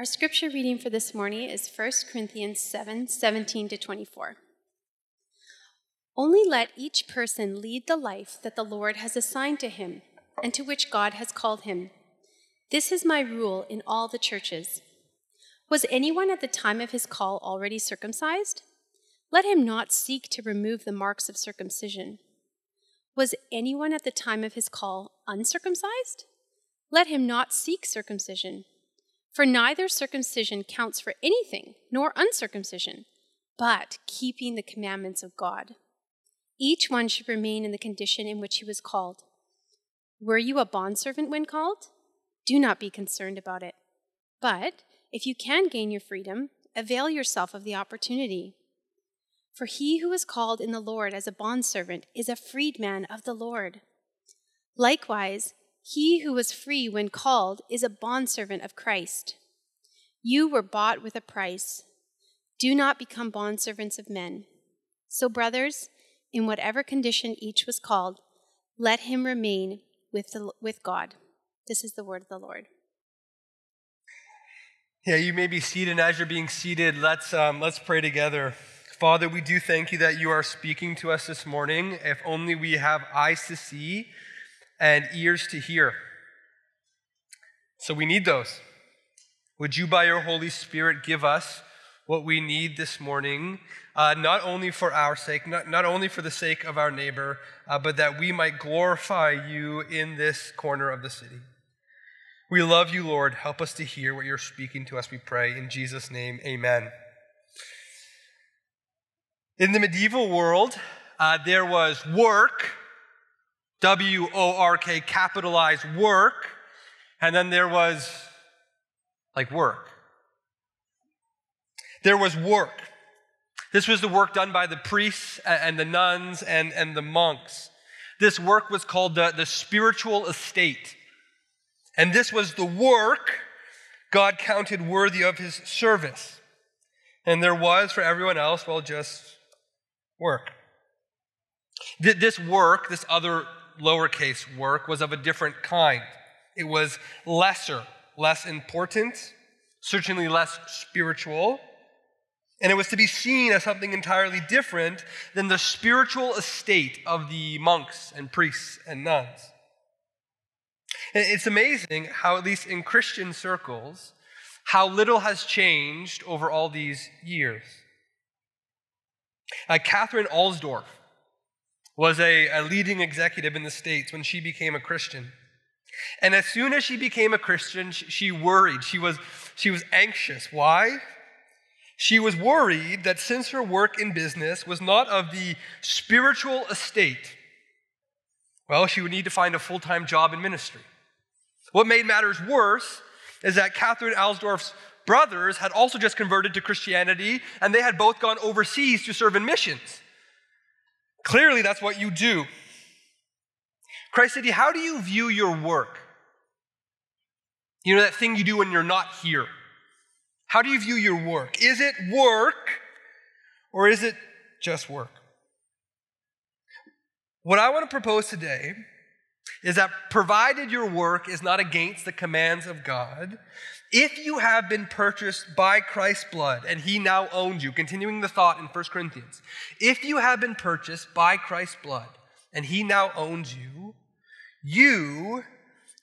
Our scripture reading for this morning is 1 Corinthians 7 17 to 24. Only let each person lead the life that the Lord has assigned to him and to which God has called him. This is my rule in all the churches. Was anyone at the time of his call already circumcised? Let him not seek to remove the marks of circumcision. Was anyone at the time of his call uncircumcised? Let him not seek circumcision. For neither circumcision counts for anything, nor uncircumcision, but keeping the commandments of God. Each one should remain in the condition in which he was called. Were you a bondservant when called? Do not be concerned about it. But if you can gain your freedom, avail yourself of the opportunity. For he who is called in the Lord as a bondservant is a freedman of the Lord. Likewise, he who was free when called is a bondservant of Christ. You were bought with a price. Do not become bondservants of men. So, brothers, in whatever condition each was called, let him remain with, the, with God. This is the word of the Lord. Yeah, you may be seated. And as you're being seated, let's, um, let's pray together. Father, we do thank you that you are speaking to us this morning. If only we have eyes to see and ears to hear. So we need those. Would you, by your Holy Spirit, give us what we need this morning, uh, not only for our sake, not, not only for the sake of our neighbor, uh, but that we might glorify you in this corner of the city. We love you, Lord. Help us to hear what you're speaking to us, we pray. In Jesus' name, amen. In the medieval world, uh, there was work W O R K, capitalized work. And then there was like work. There was work. This was the work done by the priests and the nuns and, and the monks. This work was called the, the spiritual estate. And this was the work God counted worthy of his service. And there was for everyone else, well, just work. This work, this other lowercase work was of a different kind. It was lesser, less important, certainly less spiritual, and it was to be seen as something entirely different than the spiritual estate of the monks and priests and nuns. It's amazing how, at least in Christian circles, how little has changed over all these years. Uh, Katherine Alsdorf was a, a leading executive in the States when she became a Christian. And as soon as she became a Christian, she, she worried. She was, she was anxious. Why? She was worried that since her work in business was not of the spiritual estate, well, she would need to find a full time job in ministry. What made matters worse is that Katherine Alsdorf's brothers had also just converted to Christianity, and they had both gone overseas to serve in missions. Clearly, that's what you do. Christ City, how do you view your work? You know, that thing you do when you're not here. How do you view your work? Is it work or is it just work? What I want to propose today is that provided your work is not against the commands of God, if you have been purchased by Christ's blood and he now owns you, continuing the thought in 1 Corinthians, if you have been purchased by Christ's blood and he now owns you, you,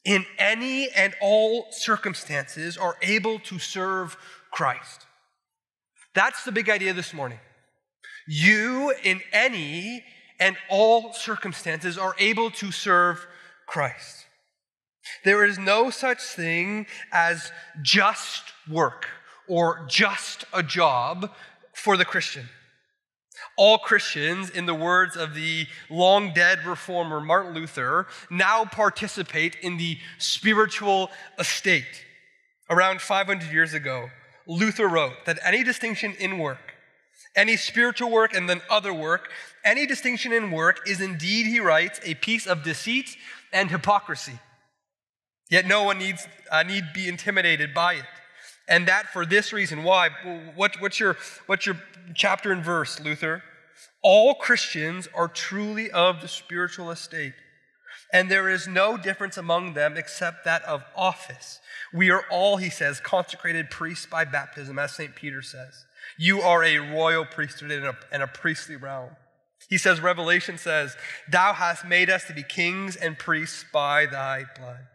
in any and all circumstances, are able to serve Christ. That's the big idea this morning. You, in any and all circumstances, are able to serve Christ. There is no such thing as just work or just a job for the Christian. All Christians, in the words of the long dead reformer Martin Luther, now participate in the spiritual estate. Around 500 years ago, Luther wrote that any distinction in work, any spiritual work and then other work, any distinction in work is indeed, he writes, a piece of deceit and hypocrisy. Yet no one needs uh, need be intimidated by it. And that for this reason. Why? What, what's, your, what's your chapter and verse, Luther? All Christians are truly of the spiritual estate. And there is no difference among them except that of office. We are all, he says, consecrated priests by baptism, as St. Peter says. You are a royal priesthood and a, and a priestly realm. He says, Revelation says, Thou hast made us to be kings and priests by thy blood.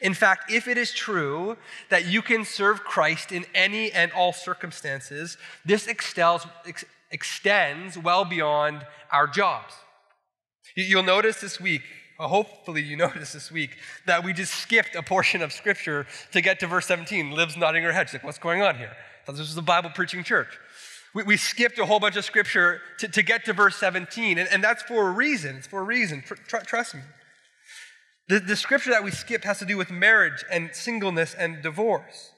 In fact, if it is true that you can serve Christ in any and all circumstances, this extels, ex- extends well beyond our jobs. You'll notice this week, uh, hopefully you notice this week, that we just skipped a portion of Scripture to get to verse 17. Liv's nodding her head. She's like, what's going on here? I thought this was a Bible preaching church. We, we skipped a whole bunch of Scripture to, to get to verse 17, and, and that's for a reason. It's for a reason. Tr- trust me. The, the scripture that we skipped has to do with marriage and singleness and divorce.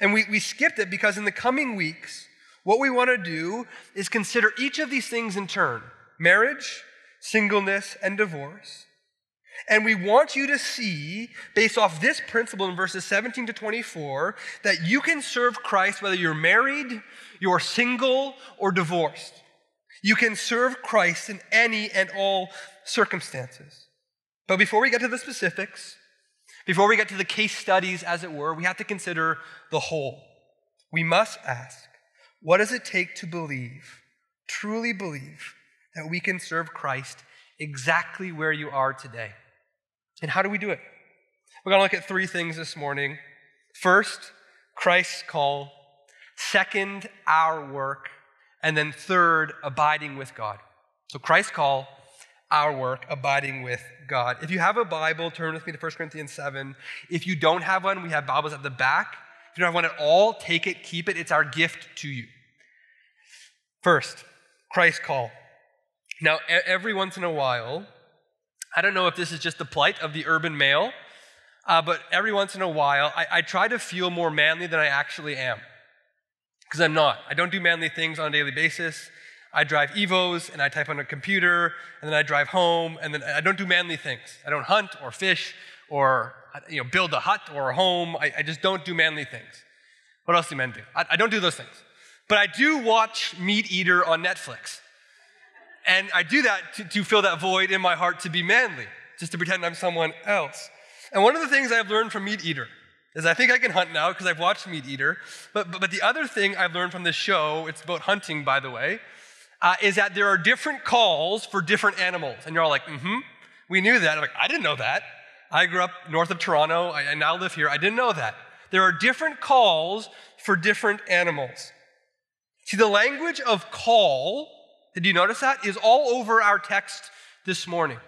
And we, we skipped it because in the coming weeks, what we want to do is consider each of these things in turn marriage, singleness, and divorce. And we want you to see, based off this principle in verses 17 to 24, that you can serve Christ whether you're married, you're single, or divorced. You can serve Christ in any and all circumstances. But before we get to the specifics, before we get to the case studies, as it were, we have to consider the whole. We must ask what does it take to believe, truly believe, that we can serve Christ exactly where you are today? And how do we do it? We're going to look at three things this morning. First, Christ's call. Second, our work. And then third, abiding with God. So Christ's call, our work, abiding with God. If you have a Bible, turn with me to 1 Corinthians 7. If you don't have one, we have Bibles at the back. If you don't have one at all, take it, keep it. It's our gift to you. First, Christ's call. Now, every once in a while, I don't know if this is just the plight of the urban male, uh, but every once in a while, I, I try to feel more manly than I actually am. Because I'm not. I don't do manly things on a daily basis. I drive Evos and I type on a computer and then I drive home and then I don't do manly things. I don't hunt or fish or you know, build a hut or a home. I, I just don't do manly things. What else do men do? I, I don't do those things. But I do watch MeatEater on Netflix. And I do that to, to fill that void in my heart to be manly, just to pretend I'm someone else. And one of the things I've learned from MeatEater is I think I can hunt now because I've watched MeatEater. But, but, but, the other thing I've learned from this show, it's about hunting, by the way, uh, is that there are different calls for different animals. And you're all like, mm hmm, we knew that. I'm like, I didn't know that. I grew up north of Toronto. I, I now live here. I didn't know that. There are different calls for different animals. See, the language of call, did you notice that, is all over our text this morning.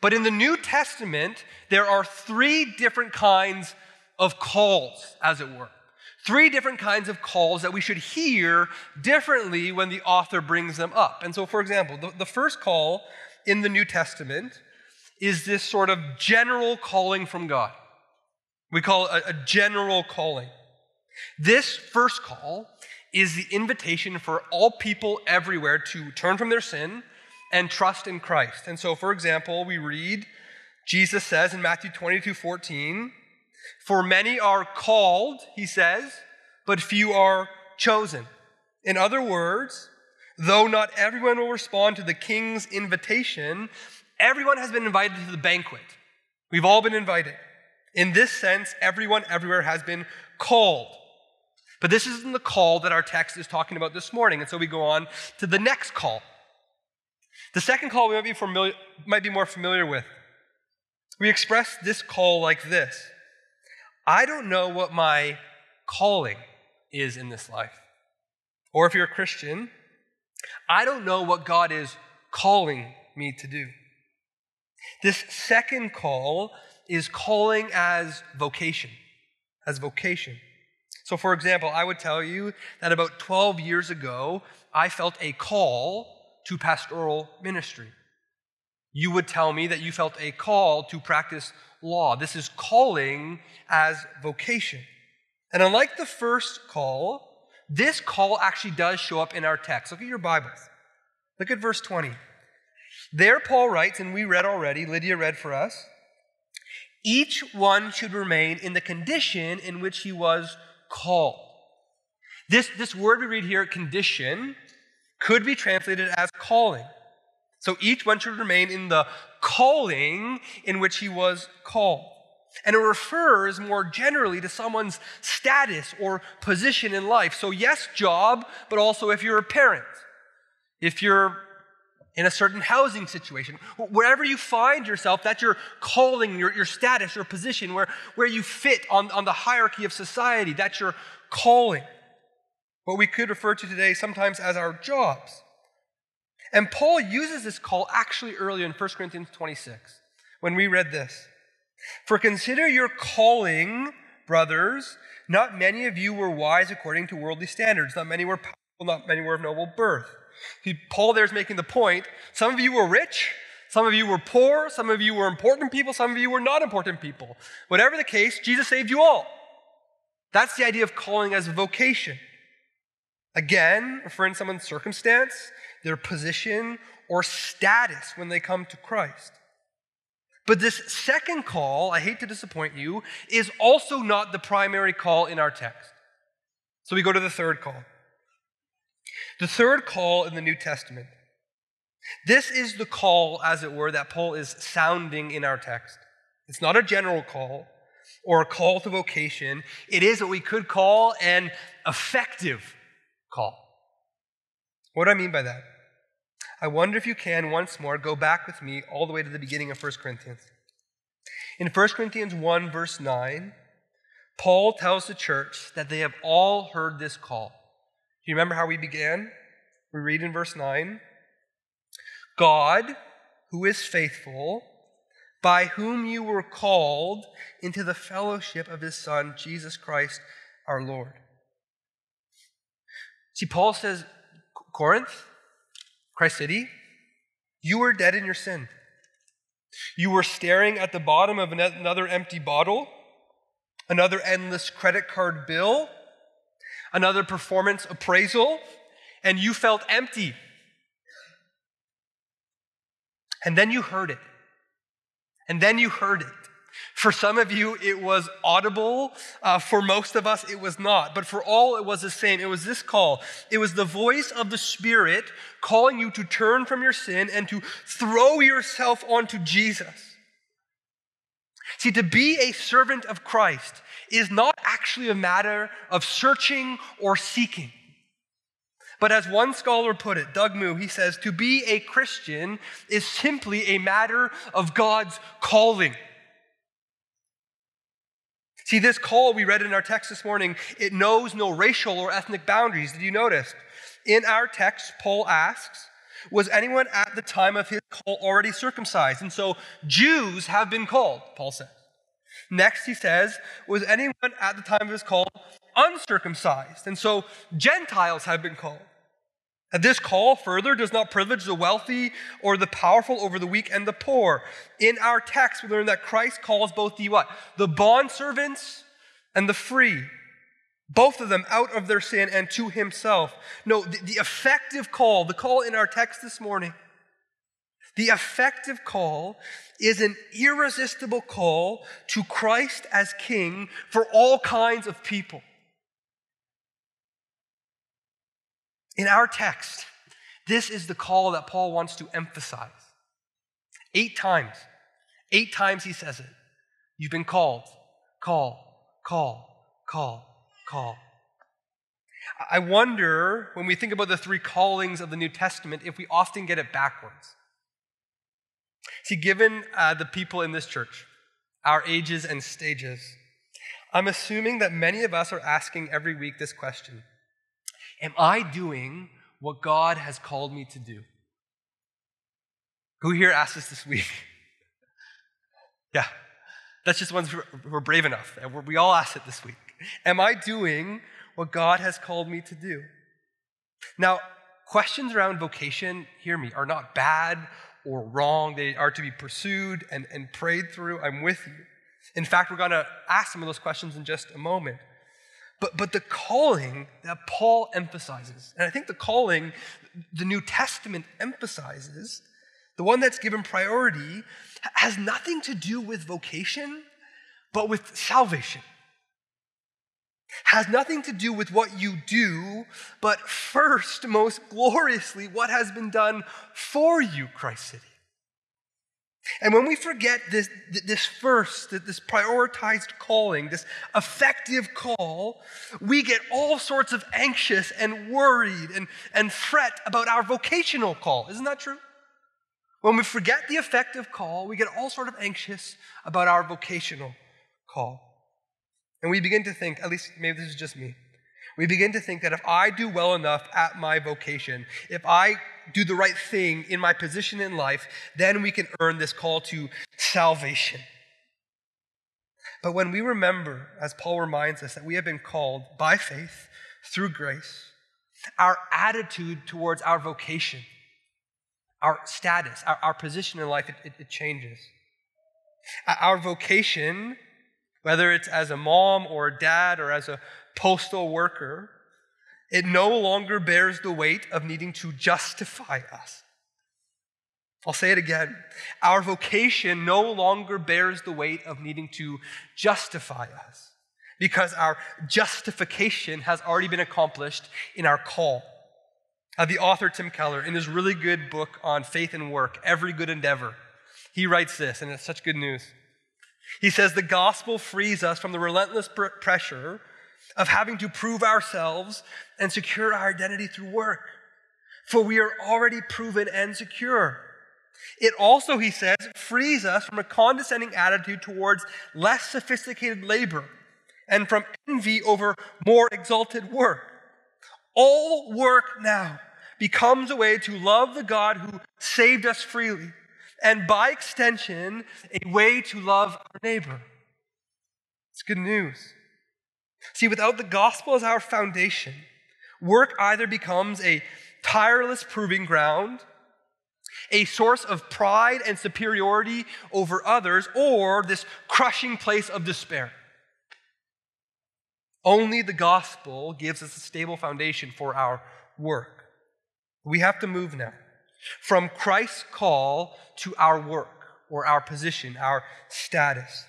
But in the New Testament, there are three different kinds of calls, as it were. Three different kinds of calls that we should hear differently when the author brings them up. And so, for example, the, the first call in the New Testament is this sort of general calling from God. We call it a, a general calling. This first call is the invitation for all people everywhere to turn from their sin and trust in Christ. And so, for example, we read, Jesus says in Matthew 22 14, For many are called, he says, but few are chosen. In other words, though not everyone will respond to the king's invitation, everyone has been invited to the banquet. We've all been invited. In this sense, everyone everywhere has been called. But this isn't the call that our text is talking about this morning. And so we go on to the next call. The second call we might be, familiar, might be more familiar with. We express this call like this I don't know what my calling is in this life. Or if you're a Christian, I don't know what God is calling me to do. This second call is calling as vocation, as vocation. So, for example, I would tell you that about 12 years ago, I felt a call to pastoral ministry. You would tell me that you felt a call to practice law. This is calling as vocation. And unlike the first call, this call actually does show up in our text. Look at your Bibles. Look at verse 20. There, Paul writes, and we read already, Lydia read for us, each one should remain in the condition in which he was called. This, this word we read here, condition, could be translated as calling. So each one should remain in the calling in which he was called. And it refers more generally to someone's status or position in life. So, yes, job, but also if you're a parent, if you're in a certain housing situation, wherever you find yourself, that's your calling, your, your status, your position, where, where you fit on, on the hierarchy of society. That's your calling. What we could refer to today sometimes as our jobs. And Paul uses this call actually earlier in 1 Corinthians 26 when we read this. For consider your calling, brothers. Not many of you were wise according to worldly standards. Not many were powerful, not many were of noble birth. He, Paul there is making the point some of you were rich, some of you were poor, some of you were important people, some of you were not important people. Whatever the case, Jesus saved you all. That's the idea of calling as vocation. Again, referring to someone's circumstance, their position, or status when they come to Christ. But this second call, I hate to disappoint you, is also not the primary call in our text. So we go to the third call. The third call in the New Testament. This is the call, as it were, that Paul is sounding in our text. It's not a general call or a call to vocation, it is what we could call an effective call. What do I mean by that? I wonder if you can once more go back with me all the way to the beginning of 1 Corinthians. In 1 Corinthians 1, verse 9, Paul tells the church that they have all heard this call. Do you remember how we began? We read in verse 9 God, who is faithful, by whom you were called into the fellowship of his Son, Jesus Christ our Lord. See, Paul says, Corinth, Christ City, you were dead in your sin. You were staring at the bottom of another empty bottle, another endless credit card bill, another performance appraisal, and you felt empty. And then you heard it. And then you heard it. For some of you, it was audible. Uh, for most of us, it was not. But for all, it was the same. It was this call. It was the voice of the Spirit calling you to turn from your sin and to throw yourself onto Jesus. See, to be a servant of Christ is not actually a matter of searching or seeking. But as one scholar put it, Doug Moo, he says, to be a Christian is simply a matter of God's calling. See, this call we read in our text this morning, it knows no racial or ethnic boundaries. Did you notice? In our text, Paul asks, Was anyone at the time of his call already circumcised? And so Jews have been called, Paul says. Next, he says, Was anyone at the time of his call uncircumcised? And so Gentiles have been called. This call further does not privilege the wealthy or the powerful over the weak and the poor. In our text, we learn that Christ calls both the what? The bond servants and the free. Both of them out of their sin and to himself. No, the, the effective call, the call in our text this morning, the effective call is an irresistible call to Christ as King for all kinds of people. In our text, this is the call that Paul wants to emphasize. Eight times. Eight times he says it. You've been called. Call, call, call, call. I wonder when we think about the three callings of the New Testament if we often get it backwards. See, given uh, the people in this church, our ages and stages, I'm assuming that many of us are asking every week this question Am I doing what God has called me to do? Who here asked this this week? yeah, that's just ones who are brave enough. We all asked it this week. Am I doing what God has called me to do? Now, questions around vocation, hear me, are not bad or wrong. They are to be pursued and, and prayed through. I'm with you. In fact, we're going to ask some of those questions in just a moment. But, but the calling that Paul emphasizes, and I think the calling the New Testament emphasizes, the one that's given priority, has nothing to do with vocation, but with salvation. has nothing to do with what you do, but first, most gloriously, what has been done for you, Christ City. And when we forget this, this first, this prioritized calling, this effective call, we get all sorts of anxious and worried and, and fret about our vocational call. Isn't that true? When we forget the effective call, we get all sort of anxious about our vocational call. And we begin to think, at least maybe this is just me, we begin to think that if I do well enough at my vocation, if I do the right thing in my position in life, then we can earn this call to salvation. But when we remember, as Paul reminds us, that we have been called by faith through grace, our attitude towards our vocation, our status, our, our position in life, it, it, it changes. Our vocation, whether it's as a mom or a dad or as a postal worker, it no longer bears the weight of needing to justify us. I'll say it again. Our vocation no longer bears the weight of needing to justify us because our justification has already been accomplished in our call. Uh, the author Tim Keller, in his really good book on faith and work, Every Good Endeavor, he writes this, and it's such good news. He says, The gospel frees us from the relentless pr- pressure of having to prove ourselves and secure our identity through work. For we are already proven and secure. It also, he says, frees us from a condescending attitude towards less sophisticated labor and from envy over more exalted work. All work now becomes a way to love the God who saved us freely, and by extension, a way to love our neighbor. It's good news. See, without the gospel as our foundation, work either becomes a tireless proving ground, a source of pride and superiority over others, or this crushing place of despair. Only the gospel gives us a stable foundation for our work. We have to move now from Christ's call to our work or our position, our status.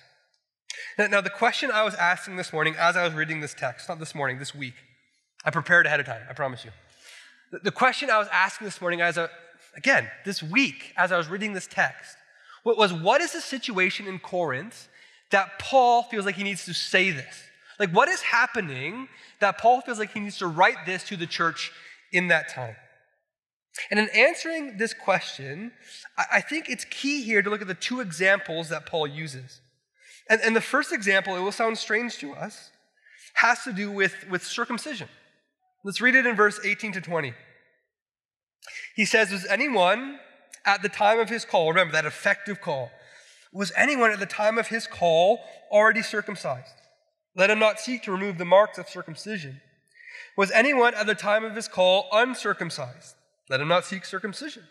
Now, now, the question I was asking this morning as I was reading this text, not this morning, this week, I prepared ahead of time, I promise you. The, the question I was asking this morning, as a, again, this week, as I was reading this text, was what is the situation in Corinth that Paul feels like he needs to say this? Like, what is happening that Paul feels like he needs to write this to the church in that time? And in answering this question, I think it's key here to look at the two examples that Paul uses. And, and the first example, it will sound strange to us, has to do with, with circumcision. Let's read it in verse 18 to 20. He says, Was anyone at the time of his call, remember that effective call, was anyone at the time of his call already circumcised? Let him not seek to remove the marks of circumcision. Was anyone at the time of his call uncircumcised? Let him not seek circumcision.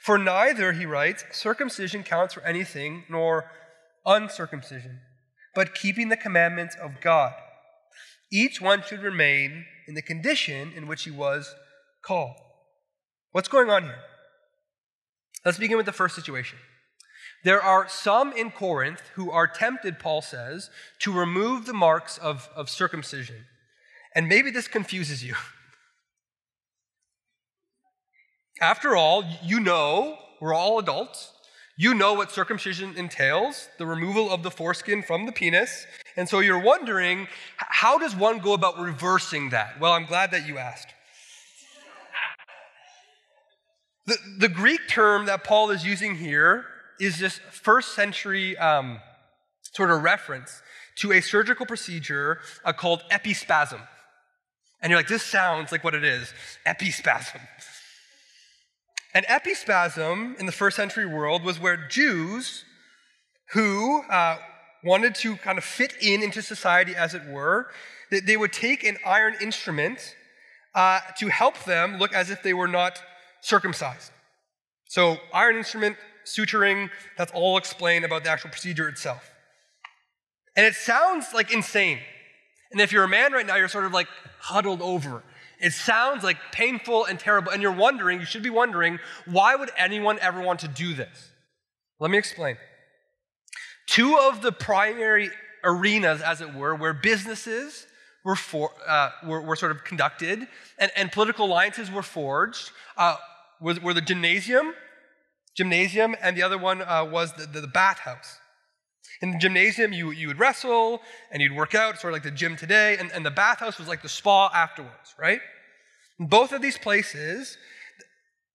For neither, he writes, circumcision counts for anything, nor uncircumcision, but keeping the commandments of God. Each one should remain in the condition in which he was called. What's going on here? Let's begin with the first situation. There are some in Corinth who are tempted, Paul says, to remove the marks of, of circumcision. And maybe this confuses you. After all, you know, we're all adults. You know what circumcision entails the removal of the foreskin from the penis. And so you're wondering, how does one go about reversing that? Well, I'm glad that you asked. The, the Greek term that Paul is using here is this first century um, sort of reference to a surgical procedure uh, called epispasm. And you're like, this sounds like what it is epispasm. An epispasm in the first century world was where Jews who uh, wanted to kind of fit in into society, as it were, that they would take an iron instrument uh, to help them look as if they were not circumcised. So, iron instrument, suturing, that's all explained about the actual procedure itself. And it sounds like insane. And if you're a man right now, you're sort of like huddled over. It sounds like painful and terrible, and you're wondering, you should be wondering, why would anyone ever want to do this? Let me explain. Two of the primary arenas, as it were, where businesses were, for, uh, were, were, sort of conducted and, and political alliances were forged. Uh, were, were, the gymnasium, gymnasium, and the other one uh, was the, the, the bathhouse. In the gymnasium, you, you would wrestle and you'd work out, sort of like the gym today, and, and the bathhouse was like the spa afterwards, right? In both of these places,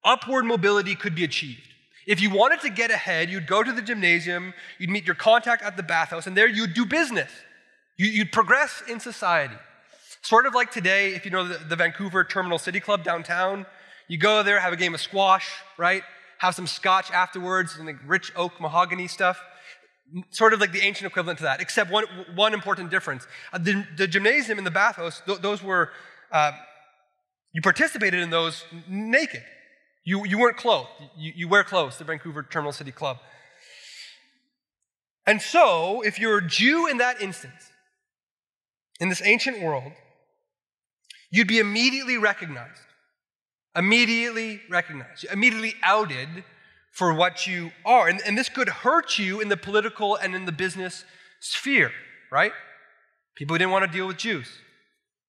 upward mobility could be achieved. If you wanted to get ahead, you'd go to the gymnasium, you'd meet your contact at the bathhouse, and there you'd do business. You, would progress in society. Sort of like today, if you know the, the Vancouver Terminal City Club downtown, you go there, have a game of squash, right? Have some scotch afterwards and the rich oak mahogany stuff. Sort of like the ancient equivalent to that, except one, one important difference. Uh, the, the, gymnasium and the bathhouse, th- those were, uh, you participated in those naked. You, you weren't clothed. You, you wear clothes, the Vancouver Terminal City Club. And so, if you're a Jew in that instance, in this ancient world, you'd be immediately recognized, immediately recognized, immediately outed for what you are. And, and this could hurt you in the political and in the business sphere, right? People who didn't want to deal with Jews,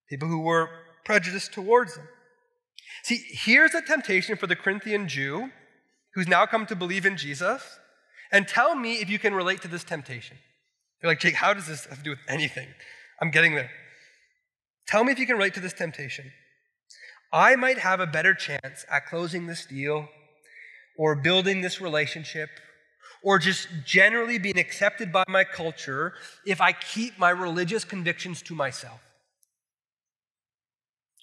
people who were prejudiced towards them. See, here's a temptation for the Corinthian Jew who's now come to believe in Jesus. And tell me if you can relate to this temptation. You're like, Jake, how does this have to do with anything? I'm getting there. Tell me if you can relate to this temptation. I might have a better chance at closing this deal or building this relationship or just generally being accepted by my culture if I keep my religious convictions to myself.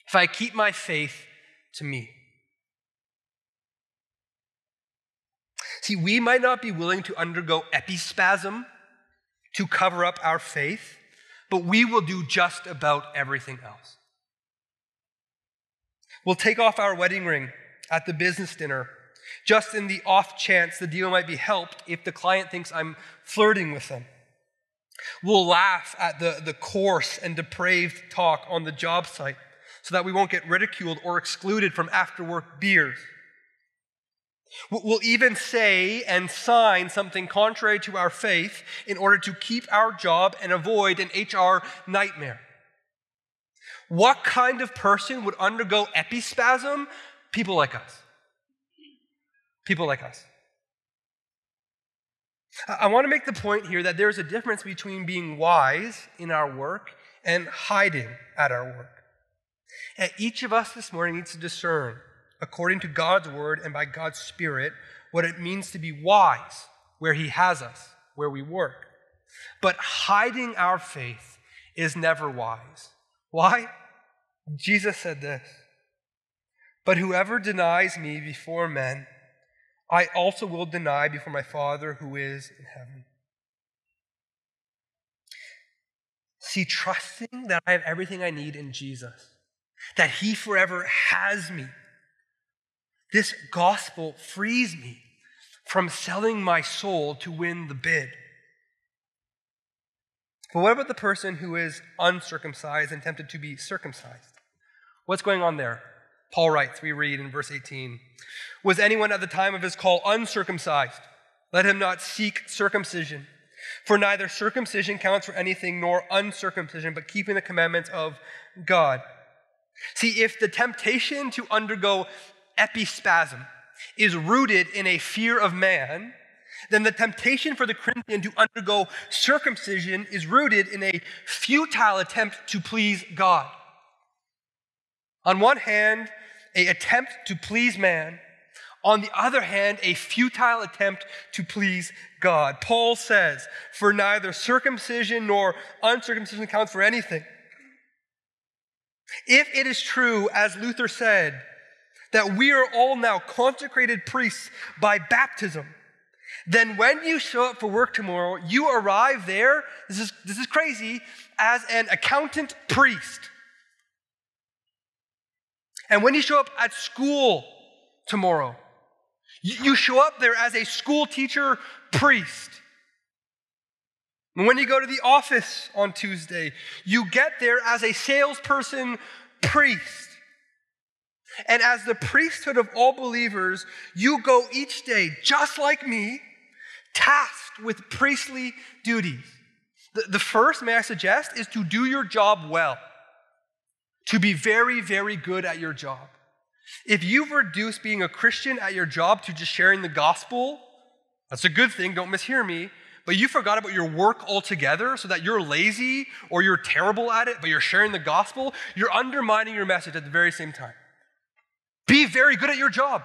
If I keep my faith to me. See, we might not be willing to undergo epispasm to cover up our faith, but we will do just about everything else. We'll take off our wedding ring at the business dinner, just in the off chance the deal might be helped if the client thinks I'm flirting with them. We'll laugh at the, the coarse and depraved talk on the job site so that we won't get ridiculed or excluded from after work beers. We'll even say and sign something contrary to our faith in order to keep our job and avoid an HR nightmare. What kind of person would undergo epispasm? People like us. People like us. I want to make the point here that there's a difference between being wise in our work and hiding at our work. And each of us this morning needs to discern according to God's word and by God's Spirit, what it means to be wise where He has us, where we work. But hiding our faith is never wise. Why? Jesus said this But whoever denies me before men, I also will deny before my Father who is in heaven. See, trusting that I have everything I need in Jesus, that He forever has me this gospel frees me from selling my soul to win the bid. But what about the person who is uncircumcised and tempted to be circumcised? What's going on there? Paul writes, we read in verse 18 Was anyone at the time of his call uncircumcised? Let him not seek circumcision. For neither circumcision counts for anything nor uncircumcision, but keeping the commandments of God. See, if the temptation to undergo epispasm is rooted in a fear of man, then the temptation for the Corinthian to undergo circumcision is rooted in a futile attempt to please God. On one hand, a attempt to please man. On the other hand, a futile attempt to please God. Paul says, For neither circumcision nor uncircumcision counts for anything. If it is true, as Luther said, that we are all now consecrated priests by baptism, then when you show up for work tomorrow, you arrive there, this is, this is crazy, as an accountant priest. And when you show up at school tomorrow, you show up there as a school teacher priest. When you go to the office on Tuesday, you get there as a salesperson priest. And as the priesthood of all believers, you go each day, just like me, tasked with priestly duties. The, the first, may I suggest, is to do your job well. To be very, very good at your job. If you've reduced being a Christian at your job to just sharing the gospel, that's a good thing, don't mishear me. But you forgot about your work altogether so that you're lazy or you're terrible at it, but you're sharing the gospel, you're undermining your message at the very same time. Be very good at your job.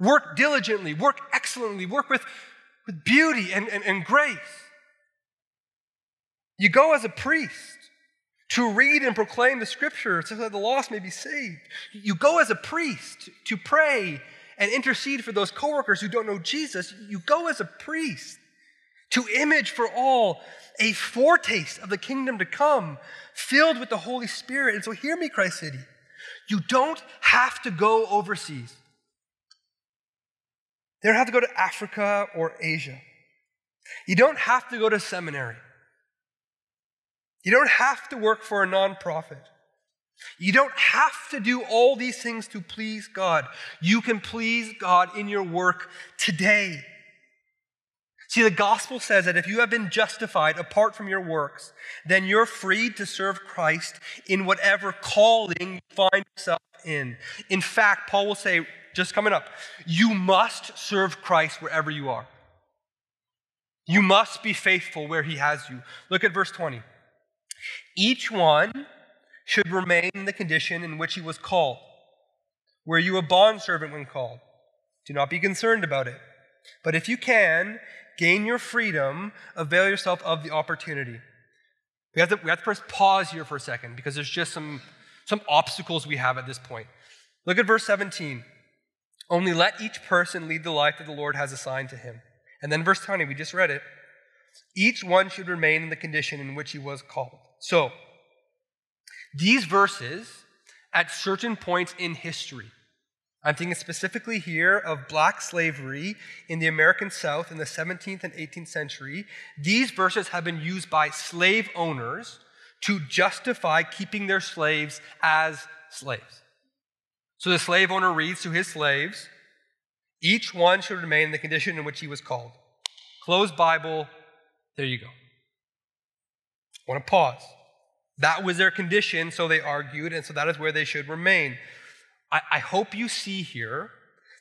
Work diligently, work excellently, work with, with beauty and, and, and grace. You go as a priest to read and proclaim the scripture so that the lost may be saved. You go as a priest to pray and intercede for those coworkers who don't know Jesus. You go as a priest to image for all a foretaste of the kingdom to come, filled with the Holy Spirit. And so, hear me, Christ City. You don't have to go overseas. You don't have to go to Africa or Asia. You don't have to go to seminary. You don't have to work for a nonprofit. You don't have to do all these things to please God. You can please God in your work today. See, the gospel says that if you have been justified apart from your works, then you're free to serve Christ in whatever calling you find yourself in. In fact, Paul will say, just coming up, you must serve Christ wherever you are. You must be faithful where he has you. Look at verse 20. Each one should remain in the condition in which he was called. Were you a bondservant when called? Do not be concerned about it. But if you can, gain your freedom, avail yourself of the opportunity. We have, to, we have to first pause here for a second because there's just some, some obstacles we have at this point. Look at verse 17. Only let each person lead the life that the Lord has assigned to him. And then verse 20, we just read it. Each one should remain in the condition in which he was called. So, these verses, at certain points in history, I'm thinking specifically here of black slavery in the American South in the 17th and 18th century. These verses have been used by slave owners to justify keeping their slaves as slaves. So the slave owner reads to his slaves, each one should remain in the condition in which he was called. Close Bible, there you go. I want to pause. That was their condition, so they argued, and so that is where they should remain. I, I hope you see here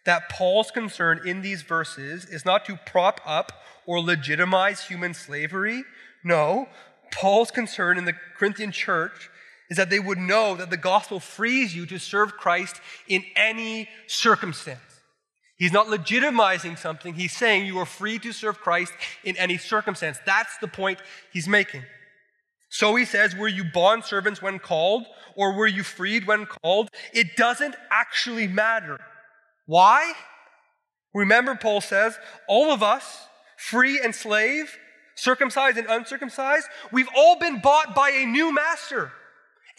that Paul's concern in these verses is not to prop up or legitimize human slavery. No, Paul's concern in the Corinthian church is that they would know that the gospel frees you to serve Christ in any circumstance. He's not legitimizing something, he's saying you are free to serve Christ in any circumstance. That's the point he's making. So he says, Were you bond servants when called, or were you freed when called? It doesn't actually matter. Why? Remember, Paul says, all of us, free and slave, circumcised and uncircumcised, we've all been bought by a new master,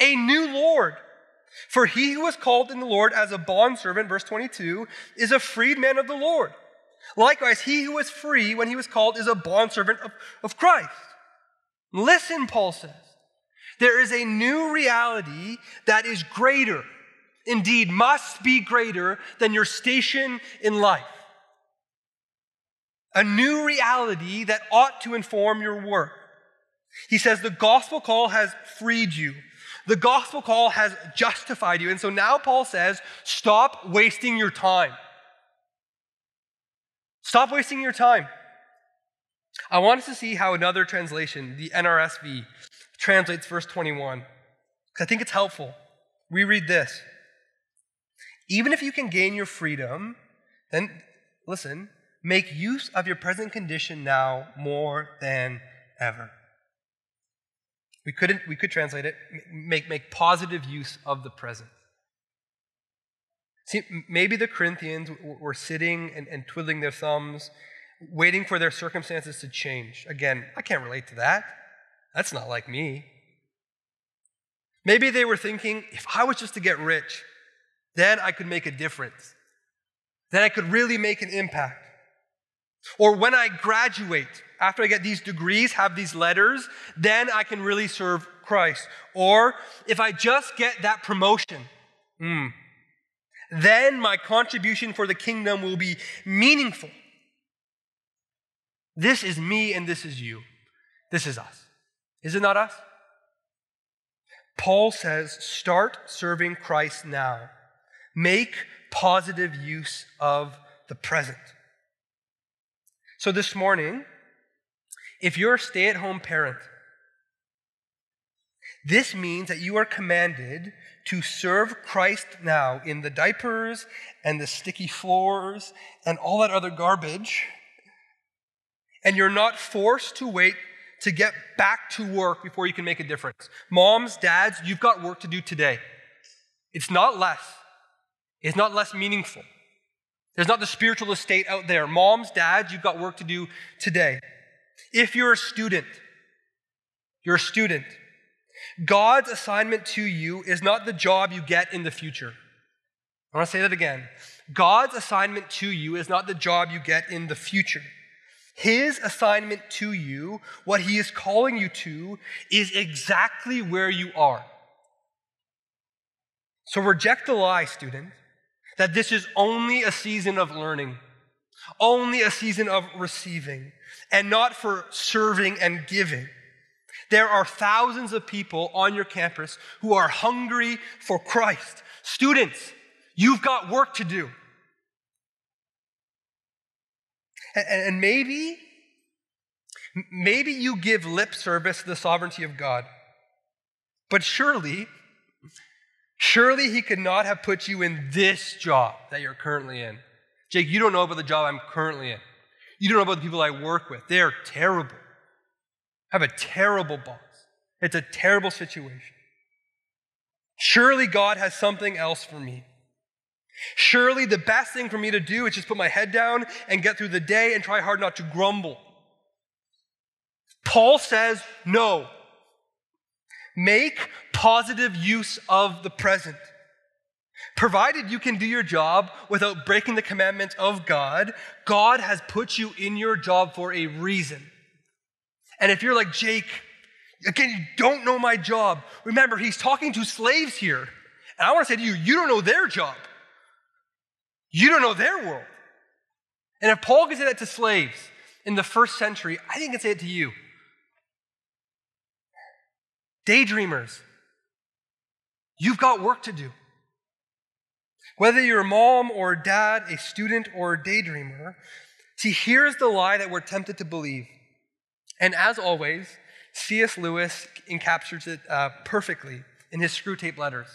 a new Lord. For he who was called in the Lord as a bondservant, verse 22, is a freedman of the Lord. Likewise, he who was free when he was called is a bondservant of, of Christ. Listen, Paul says. There is a new reality that is greater, indeed, must be greater than your station in life. A new reality that ought to inform your work. He says the gospel call has freed you. The gospel call has justified you. And so now Paul says, stop wasting your time. Stop wasting your time. I want us to see how another translation, the NRSV, translates verse 21, because I think it's helpful. We read this Even if you can gain your freedom, then listen, make use of your present condition now more than ever. We, couldn't, we could translate it make, make positive use of the present. See, maybe the Corinthians were sitting and, and twiddling their thumbs waiting for their circumstances to change. Again, I can't relate to that. That's not like me. Maybe they were thinking, if I was just to get rich, then I could make a difference. Then I could really make an impact. Or when I graduate, after I get these degrees, have these letters, then I can really serve Christ. Or if I just get that promotion, mm, then my contribution for the kingdom will be meaningful. This is me and this is you. This is us. Is it not us? Paul says, start serving Christ now. Make positive use of the present. So this morning, if you're a stay at home parent, this means that you are commanded to serve Christ now in the diapers and the sticky floors and all that other garbage. And you're not forced to wait to get back to work before you can make a difference. Moms, dads, you've got work to do today. It's not less, it's not less meaningful. There's not the spiritual estate out there. Moms, dads, you've got work to do today. If you're a student, you're a student. God's assignment to you is not the job you get in the future. I want to say that again. God's assignment to you is not the job you get in the future. His assignment to you, what He is calling you to, is exactly where you are. So reject the lie, student, that this is only a season of learning, only a season of receiving, and not for serving and giving. There are thousands of people on your campus who are hungry for Christ. Students, you've got work to do. And, maybe, maybe you give lip service to the sovereignty of God. But surely, surely He could not have put you in this job that you're currently in. Jake, you don't know about the job I'm currently in. You don't know about the people I work with. They are terrible. I have a terrible boss. It's a terrible situation. Surely God has something else for me. Surely the best thing for me to do is just put my head down and get through the day and try hard not to grumble. Paul says, no. Make positive use of the present. Provided you can do your job without breaking the commandments of God, God has put you in your job for a reason. And if you're like, Jake, again, you don't know my job, remember, he's talking to slaves here. And I want to say to you, you don't know their job. You don't know their world. And if Paul can say that to slaves in the first century, I think he say it to you. Daydreamers, you've got work to do. Whether you're a mom or a dad, a student or a daydreamer, see, here's the lie that we're tempted to believe. And as always, C.S. Lewis encaptures it uh, perfectly in his Screwtape Letters.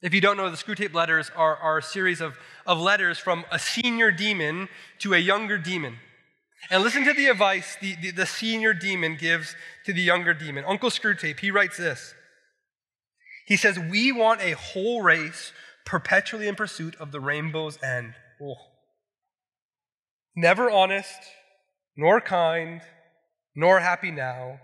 If you don't know, the Screwtape Letters are, are a series of, of letters from a senior demon to a younger demon. And listen to the advice the, the, the senior demon gives to the younger demon. Uncle Screwtape, he writes this. He says, We want a whole race perpetually in pursuit of the rainbow's end. Oh. Never honest, nor kind, nor happy now,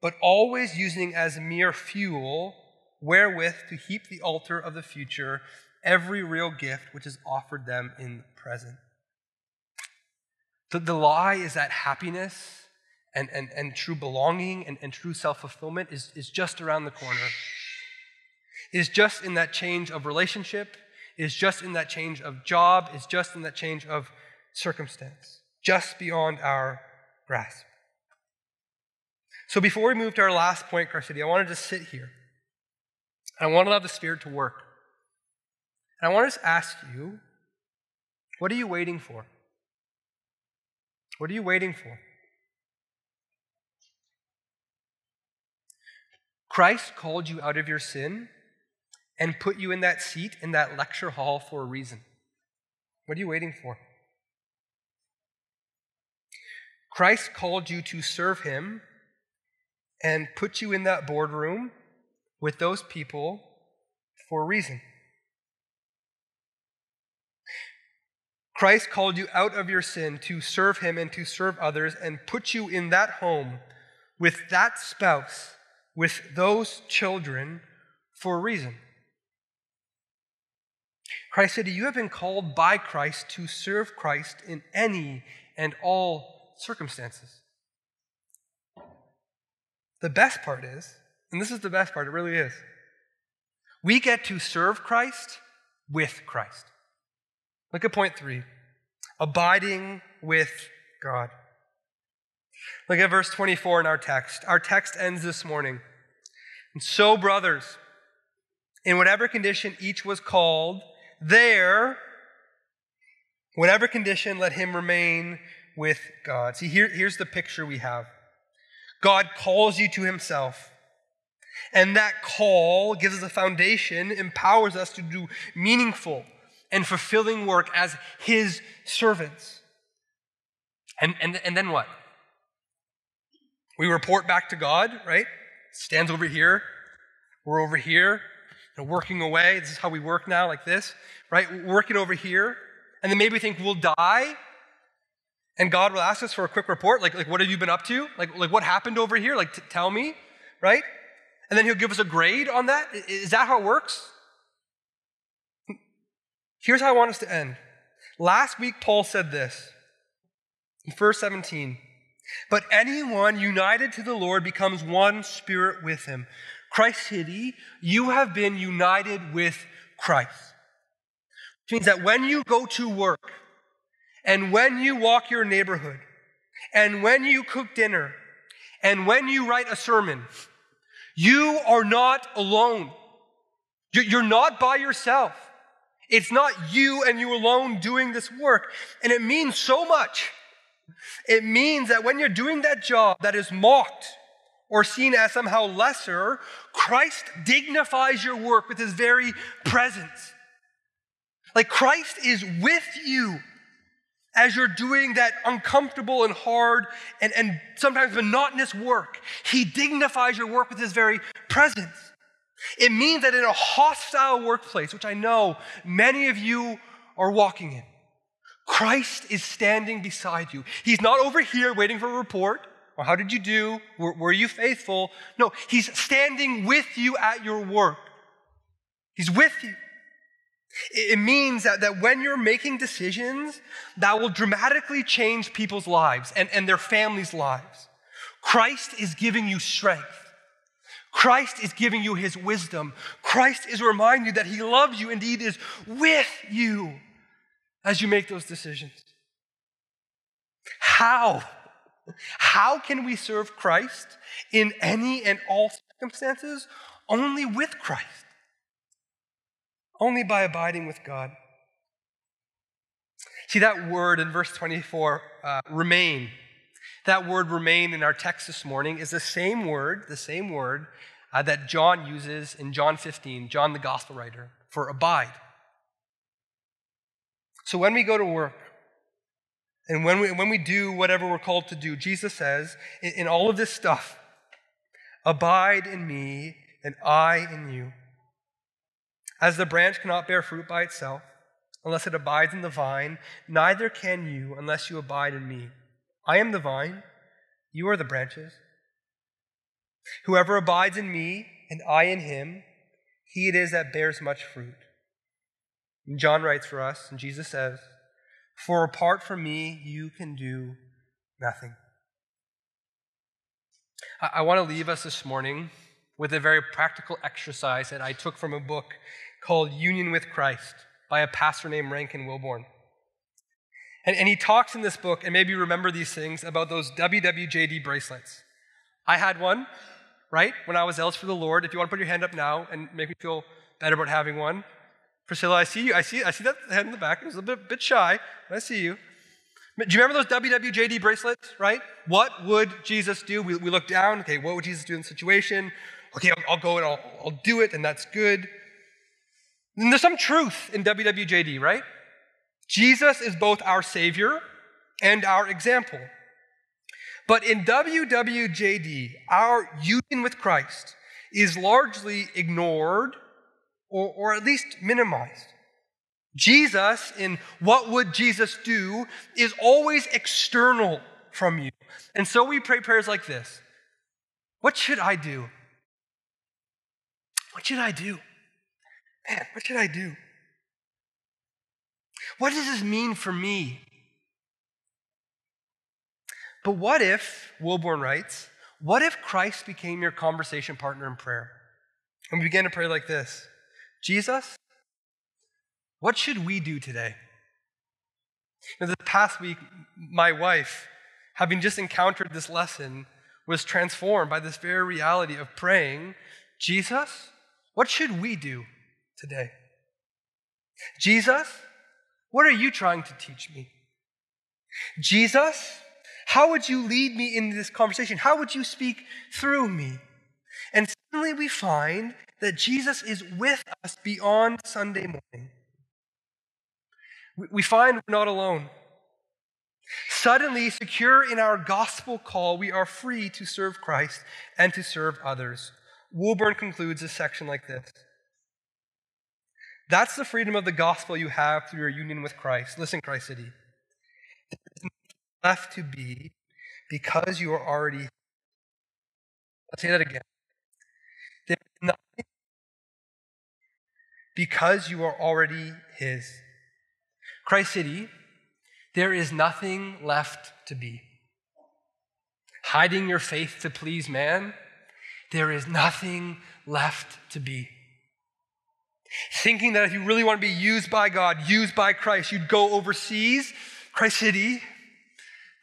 but always using as mere fuel wherewith to heap the altar of the future every real gift which is offered them in the present. The, the lie is that happiness and, and, and true belonging and, and true self fulfillment is, is just around the corner. Is just in that change of relationship, is just in that change of job, is just in that change of circumstance, just beyond our grasp. So before we move to our last point, City, I wanted to sit here. I want to allow the Spirit to work. And I want to ask you, what are you waiting for? What are you waiting for? Christ called you out of your sin and put you in that seat in that lecture hall for a reason. What are you waiting for? Christ called you to serve him and put you in that boardroom with those people for a reason. Christ called you out of your sin to serve him and to serve others and put you in that home with that spouse, with those children for a reason. Christ said, You have been called by Christ to serve Christ in any and all circumstances. The best part is, and this is the best part, it really is, we get to serve Christ with Christ. Look at point three abiding with God. Look at verse 24 in our text. Our text ends this morning. And so, brothers, in whatever condition each was called, there, whatever condition, let him remain with God. See, here, here's the picture we have God calls you to himself. And that call gives us a foundation, empowers us to do meaningful and fulfilling work as his servants. And, and, and then what? We report back to God, right? Stands over here. We're over here, you know, working away. This is how we work now, like this, right? Working over here. And then maybe we think we'll die. And God will ask us for a quick report, like, like what have you been up to? Like, like what happened over here? Like, t- tell me, right? And then he'll give us a grade on that. Is that how it works? Here's how I want us to end. Last week, Paul said this in verse 17 But anyone united to the Lord becomes one spirit with him. Christ City, you have been united with Christ. Which means that when you go to work, and when you walk your neighborhood, and when you cook dinner, and when you write a sermon, you are not alone. You're not by yourself. It's not you and you alone doing this work. And it means so much. It means that when you're doing that job that is mocked or seen as somehow lesser, Christ dignifies your work with his very presence. Like Christ is with you as you're doing that uncomfortable and hard and, and sometimes monotonous work. He dignifies your work with his very presence. It means that in a hostile workplace, which I know many of you are walking in, Christ is standing beside you. He's not over here waiting for a report. Or how did you do? Were, were you faithful? No, he's standing with you at your work. He's with you. It means that, that when you're making decisions that will dramatically change people's lives and, and their families' lives, Christ is giving you strength. Christ is giving you his wisdom. Christ is reminding you that he loves you, indeed, is with you as you make those decisions. How? How can we serve Christ in any and all circumstances? Only with Christ. Only by abiding with God. See that word in verse 24, uh, remain. That word remain in our text this morning is the same word, the same word uh, that John uses in John 15, John the gospel writer, for abide. So when we go to work, and when we, when we do whatever we're called to do, Jesus says, in, in all of this stuff, abide in me and I in you. As the branch cannot bear fruit by itself unless it abides in the vine, neither can you unless you abide in me. I am the vine, you are the branches. Whoever abides in me and I in him, he it is that bears much fruit. And John writes for us, and Jesus says, For apart from me, you can do nothing. I, I want to leave us this morning with a very practical exercise that I took from a book called Union with Christ by a pastor named Rankin Wilbourne. And, and he talks in this book, and maybe you remember these things, about those WWJD bracelets. I had one, right, when I was zealous for the Lord. If you want to put your hand up now and make me feel better about having one. Priscilla, I see you. I see, I see that hand in the back. It was a bit, bit shy, but I see you. Do you remember those WWJD bracelets, right? What would Jesus do? We, we look down, okay, what would Jesus do in the situation? Okay, I'll, I'll go and I'll, I'll do it, and that's good. And there's some truth in WWJD, right? Jesus is both our Savior and our example. But in WWJD, our union with Christ is largely ignored or, or at least minimized. Jesus, in what would Jesus do, is always external from you. And so we pray prayers like this What should I do? What should I do? Man, what should I do? What does this mean for me? But what if, Wilbourne writes, what if Christ became your conversation partner in prayer? And we began to pray like this Jesus, what should we do today? Now, this past week, my wife, having just encountered this lesson, was transformed by this very reality of praying Jesus, what should we do today? Jesus, what are you trying to teach me? Jesus, how would you lead me in this conversation? How would you speak through me? And suddenly we find that Jesus is with us beyond Sunday morning. We find we're not alone. Suddenly, secure in our gospel call, we are free to serve Christ and to serve others. Wilbourne concludes a section like this That's the freedom of the gospel you have through your union with Christ. Listen, Christ City. There is left to be because you are already. I'll say that again. There is nothing because you are already His. Christ City, there is nothing left to be. Hiding your faith to please man, there is nothing left to be. Thinking that if you really want to be used by God, used by Christ, you'd go overseas, Christ City,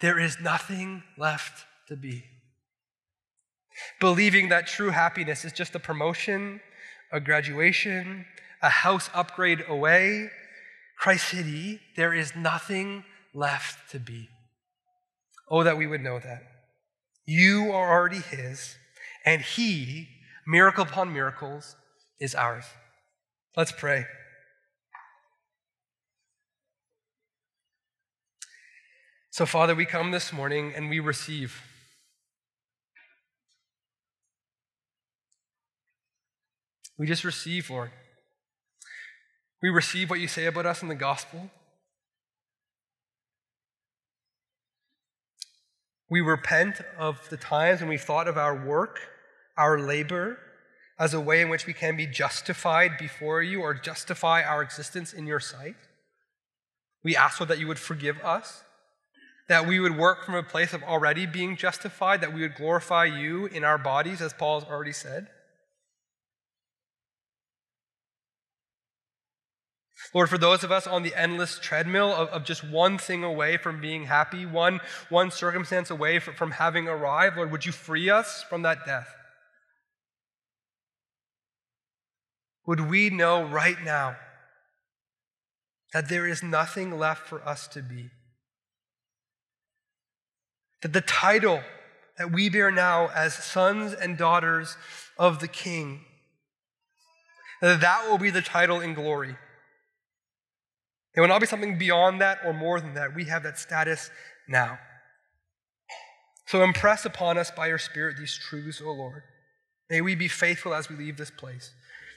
there is nothing left to be. Believing that true happiness is just a promotion, a graduation, a house upgrade away, Christ City, there is nothing left to be. Oh, that we would know that. You are already His, and He, miracle upon miracles, is ours. Let's pray. So, Father, we come this morning and we receive. We just receive, Lord. We receive what you say about us in the gospel. We repent of the times when we thought of our work, our labor, as a way in which we can be justified before you or justify our existence in your sight. We ask, Lord, that you would forgive us, that we would work from a place of already being justified, that we would glorify you in our bodies, as Paul has already said. Lord, for those of us on the endless treadmill of, of just one thing away from being happy, one, one circumstance away from, from having arrived, Lord, would you free us from that death? Would we know right now that there is nothing left for us to be? That the title that we bear now as sons and daughters of the King, that that will be the title in glory. It will not be something beyond that or more than that. We have that status now. So impress upon us by your Spirit these truths, O Lord. May we be faithful as we leave this place.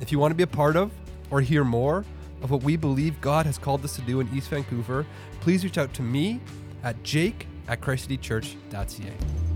If you want to be a part of or hear more of what we believe God has called us to do in East Vancouver, please reach out to me at jake at christcitychurch.ca.